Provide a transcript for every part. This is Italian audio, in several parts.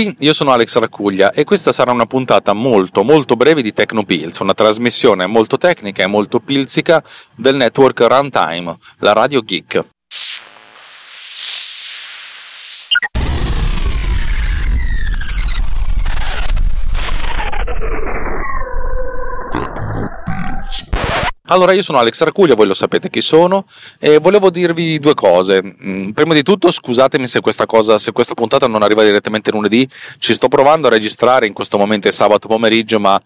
io sono Alex Raccuglia e questa sarà una puntata molto molto breve di Tecnopills, una trasmissione molto tecnica e molto pilzica del network Runtime, la Radio Geek. Allora, io sono Alex Racuglia, voi lo sapete chi sono, e volevo dirvi due cose. Mm, Prima di tutto, scusatemi se questa, cosa, se questa puntata non arriva direttamente lunedì, ci sto provando a registrare, in questo momento è sabato pomeriggio, ma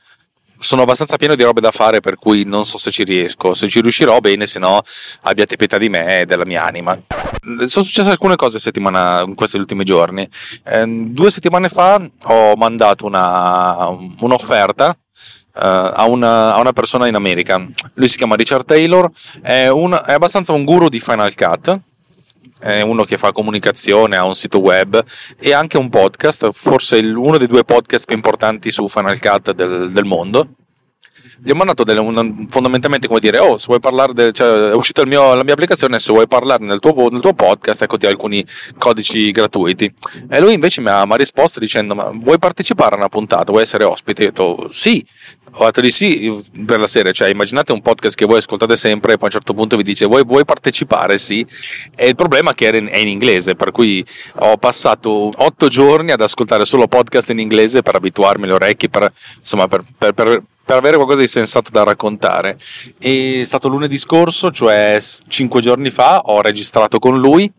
sono abbastanza pieno di robe da fare, per cui non so se ci riesco. Se ci riuscirò, bene, se no abbiate pietà di me e della mia anima. Sono successe alcune cose settimana, in questi ultimi giorni. Eh, due settimane fa ho mandato una, un'offerta a, una, a una persona in America. Lui si chiama Richard Taylor, è, un- è abbastanza un guru di Final Cut. È uno che fa comunicazione, ha un sito web e anche un podcast, forse uno dei due podcast più importanti su Final Cut del, del mondo. Gli ho mandato delle, un- fondamentalmente come dire: Oh, se vuoi parlare, del- cioè, è uscita la mia applicazione, se vuoi parlare nel tuo, nel tuo podcast, eccoti alcuni codici gratuiti. E lui invece mi ha, mi ha risposto dicendo: Ma vuoi partecipare a una puntata? Vuoi essere ospite? Io ho detto sì. Ho detto di sì per la serie, cioè immaginate un podcast che voi ascoltate sempre e poi a un certo punto vi dice vuoi, vuoi partecipare? Sì. E il problema è che era in- è in inglese, per cui ho passato otto giorni ad ascoltare solo podcast in inglese per abituarmi le orecchie, per, insomma, per, per- per- per avere qualcosa di sensato da raccontare. È stato lunedì scorso, cioè cinque giorni fa, ho registrato con lui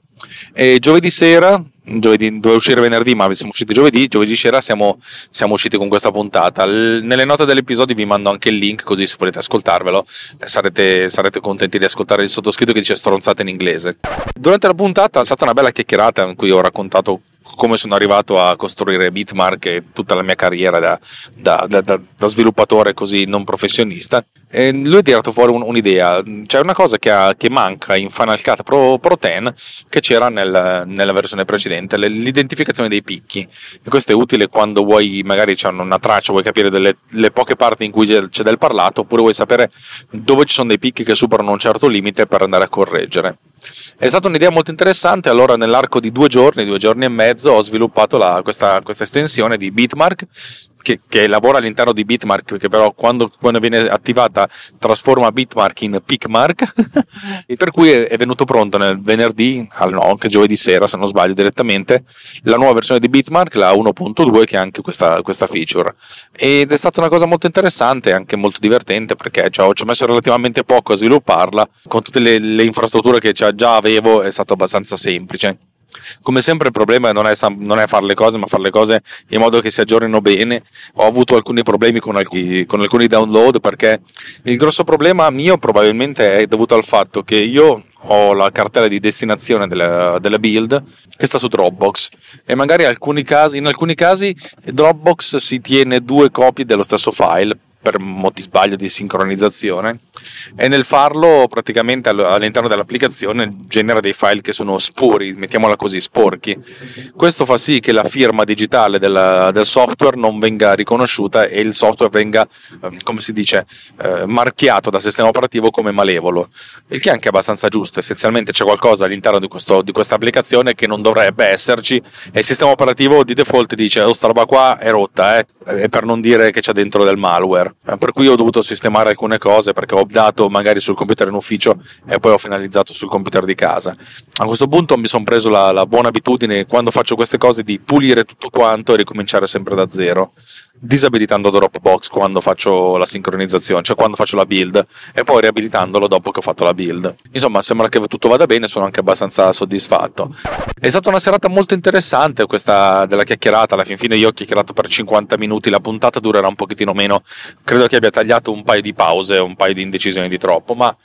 e giovedì sera, giovedì, doveva uscire venerdì, ma siamo usciti giovedì. Giovedì sera siamo, siamo usciti con questa puntata. L- nelle note dell'episodio vi mando anche il link, così se volete ascoltarvelo eh, sarete, sarete contenti di ascoltare il sottoscritto che dice stronzate in inglese. Durante la puntata è stata una bella chiacchierata in cui ho raccontato come sono arrivato a costruire Bitmark e tutta la mia carriera da, da- da- da- sviluppatore così non professionista. E lui ha tirato fuori un- un'idea. C'è una cosa che, ha- che manca in Final Cut Pro, Pro 10 che c'era nel- nella versione precedente, le- l'identificazione dei picchi. E questo è utile quando vuoi, magari c'è una traccia, vuoi capire delle le poche parti in cui c'è del parlato, oppure vuoi sapere dove ci sono dei picchi che superano un certo limite per andare a correggere. È stata un'idea molto interessante, allora nell'arco di due giorni, due giorni e mezzo, ho sviluppato la- questa, questa estensione di Bitmark che, che lavora all'interno di Bitmark, che però quando, quando viene attivata trasforma Bitmark in Pickmark, e per cui è, è venuto pronto nel venerdì, al- no, anche giovedì sera se non sbaglio direttamente, la nuova versione di Bitmark, la 1.2, che ha anche questa, questa feature. Ed è stata una cosa molto interessante e anche molto divertente perché cioè, ci ho messo relativamente poco a svilupparla, con tutte le, le infrastrutture che già avevo è stato abbastanza semplice. Come sempre il problema non è, non è fare le cose, ma fare le cose in modo che si aggiornino bene. Ho avuto alcuni problemi con, alchi- con alcuni download perché il grosso problema mio probabilmente è dovuto al fatto che io ho la cartella di destinazione della, della build che sta su Dropbox e magari alcuni casi- in alcuni casi Dropbox si tiene due copie dello stesso file per moti sbaglio di sincronizzazione e nel farlo praticamente all- all'interno dell'applicazione genera dei file che sono spuri, mettiamola così, sporchi. Questo fa sì che la firma digitale della- del software non venga riconosciuta e il software venga, ehm, come si dice, eh, marchiato dal sistema operativo come malevolo, il che è anche abbastanza giusto. Essenzialmente c'è qualcosa all'interno di, questo- di questa applicazione che non dovrebbe esserci e il sistema operativo di default dice oh sta roba qua è rotta, eh, per non dire che c'è dentro del malware. Eh, Per cui ho dovuto sistemare alcune cose perché ho dato magari sul computer in ufficio e poi ho finalizzato sul computer di casa. A questo punto mi sono preso la, la buona abitudine quando faccio queste cose di pulire tutto quanto e ricominciare sempre da zero disabilitando Dropbox quando faccio la sincronizzazione, cioè quando faccio la build e poi riabilitandolo dopo che ho fatto la build. Insomma, sembra che tutto vada bene, sono anche abbastanza soddisfatto. È stata una serata molto interessante questa della chiacchierata, alla fin fine io ho chiacchierato per 50 minuti, la puntata durerà un pochettino meno, credo che abbia tagliato un paio di pause, un paio di indecisioni di troppo, ma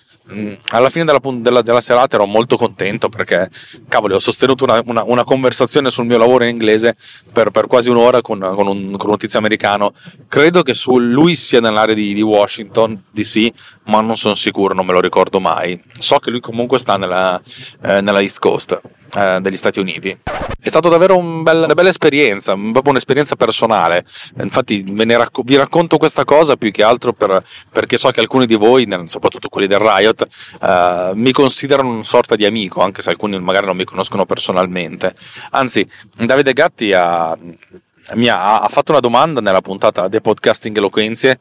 alla fine della, della, della, serata ero molto contento perché, cavolo, ho sostenuto una, una, una conversazione sul mio lavoro in inglese per, per quasi un'ora con, con, un, con, un, tizio americano. Credo che su, lui sia nell'area di, di Washington DC, ma non sono sicuro, non me lo ricordo mai. So che lui comunque sta nella, eh, nella East Coast eh, degli Stati Uniti. È stata davvero un bel, una bella esperienza, proprio un'esperienza personale. Infatti racco- vi racconto questa cosa più che altro per, perché so che alcuni di voi, soprattutto quelli del Riot, eh, mi considerano una sorta di amico, anche se alcuni magari non mi conoscono personalmente. Anzi, Davide Gatti ha, ha, ha fatto una domanda nella puntata dei podcasting eloquenzie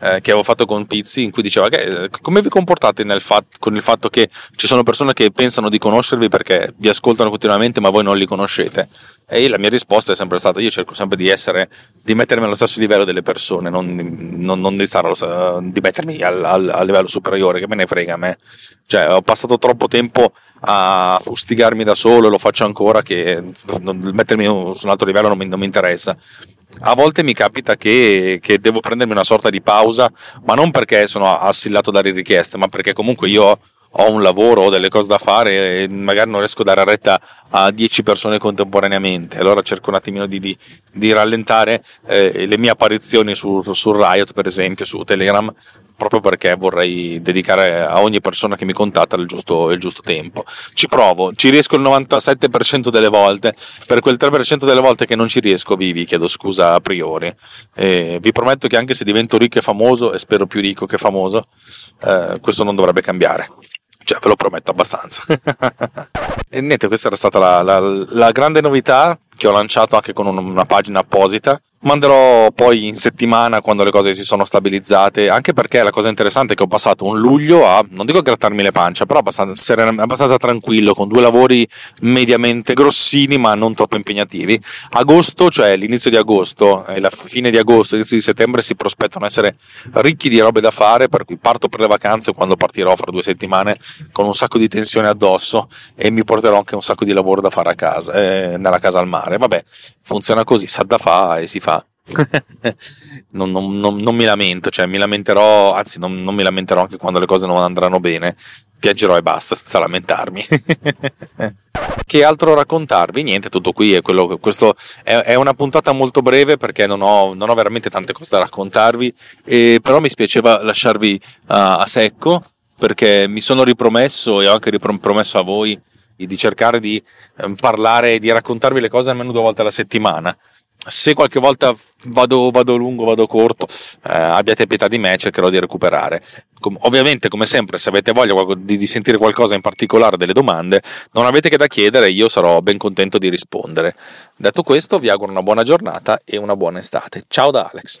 eh, che avevo fatto con Pizzi in cui diceva che, eh, come vi comportate fat- con il fatto che ci sono persone che pensano di conoscervi perché vi ascoltano continuamente ma voi non li conoscete? E la mia risposta è sempre stata io cerco sempre di essere di mettermi allo stesso livello delle persone non, non, non di, stare, di mettermi al, al, al, livello superiore che me ne frega a me. Cioè ho passato troppo tempo a fustigarmi da solo e lo faccio ancora che mettermi su un altro livello non mi, non mi interessa a volte mi capita che, che, devo prendermi una sorta di pausa, ma non perché sono assillato dalle richieste, ma perché comunque io ho un lavoro, ho delle cose da fare e magari non riesco a dare retta a 10 persone contemporaneamente. Allora cerco un attimino di, di, di rallentare eh, le mie apparizioni su, su Riot, per esempio, su Telegram, proprio perché vorrei dedicare a ogni persona che mi contatta il giusto, il giusto tempo. Ci provo, ci riesco il 97% delle volte, per quel 3% delle volte che non ci riesco vi, vi chiedo scusa a priori. E vi prometto che anche se divento ricco e famoso, e spero più ricco che famoso, eh, questo non dovrebbe cambiare. Cioè, ve lo prometto abbastanza. e niente, questa era stata la, la, la grande novità che ho lanciato anche con una pagina apposita Manderò poi in settimana quando le cose si sono stabilizzate, anche perché la cosa interessante è che ho passato un luglio a, non dico grattarmi le pancia, però abbastanza, abbastanza tranquillo, con due lavori mediamente grossini ma non troppo impegnativi. Agosto, cioè l'inizio di agosto e la fine di agosto, l'inizio di settembre si prospettano essere ricchi di robe da fare, per cui parto per le vacanze quando partirò fra due settimane con un sacco di tensione addosso e mi porterò anche un sacco di lavoro da fare a casa, eh, nella casa al mare. Vabbè, funziona così, sa da fa e si fa. non, non, non, non, mi lamento, cioè mi lamenterò, anzi non, mi lamenterò anche quando le cose non andranno bene, piangerò e basta senza lamentarmi. che altro raccontarvi? Niente, tutto qui è quello, questo è, è una puntata molto breve perché non ho, ho, veramente tante cose da raccontarvi, e, però mi spiaceva lasciarvi uh, a secco perché mi sono ripromesso e ho anche ripromesso a voi di cercare di eh, parlare, di raccontarvi le cose almeno due volte alla settimana se qualche volta vado, vado lungo, vado corto, eh, abbiate pietà di me, cercherò di recuperare. Com- ovviamente, come sempre, se avete voglia di, di, sentire qualcosa in particolare delle domande, non avete che da chiedere, io sarò ben contento di rispondere. Detto questo, vi auguro una buona giornata e una buona estate. Ciao da Alex.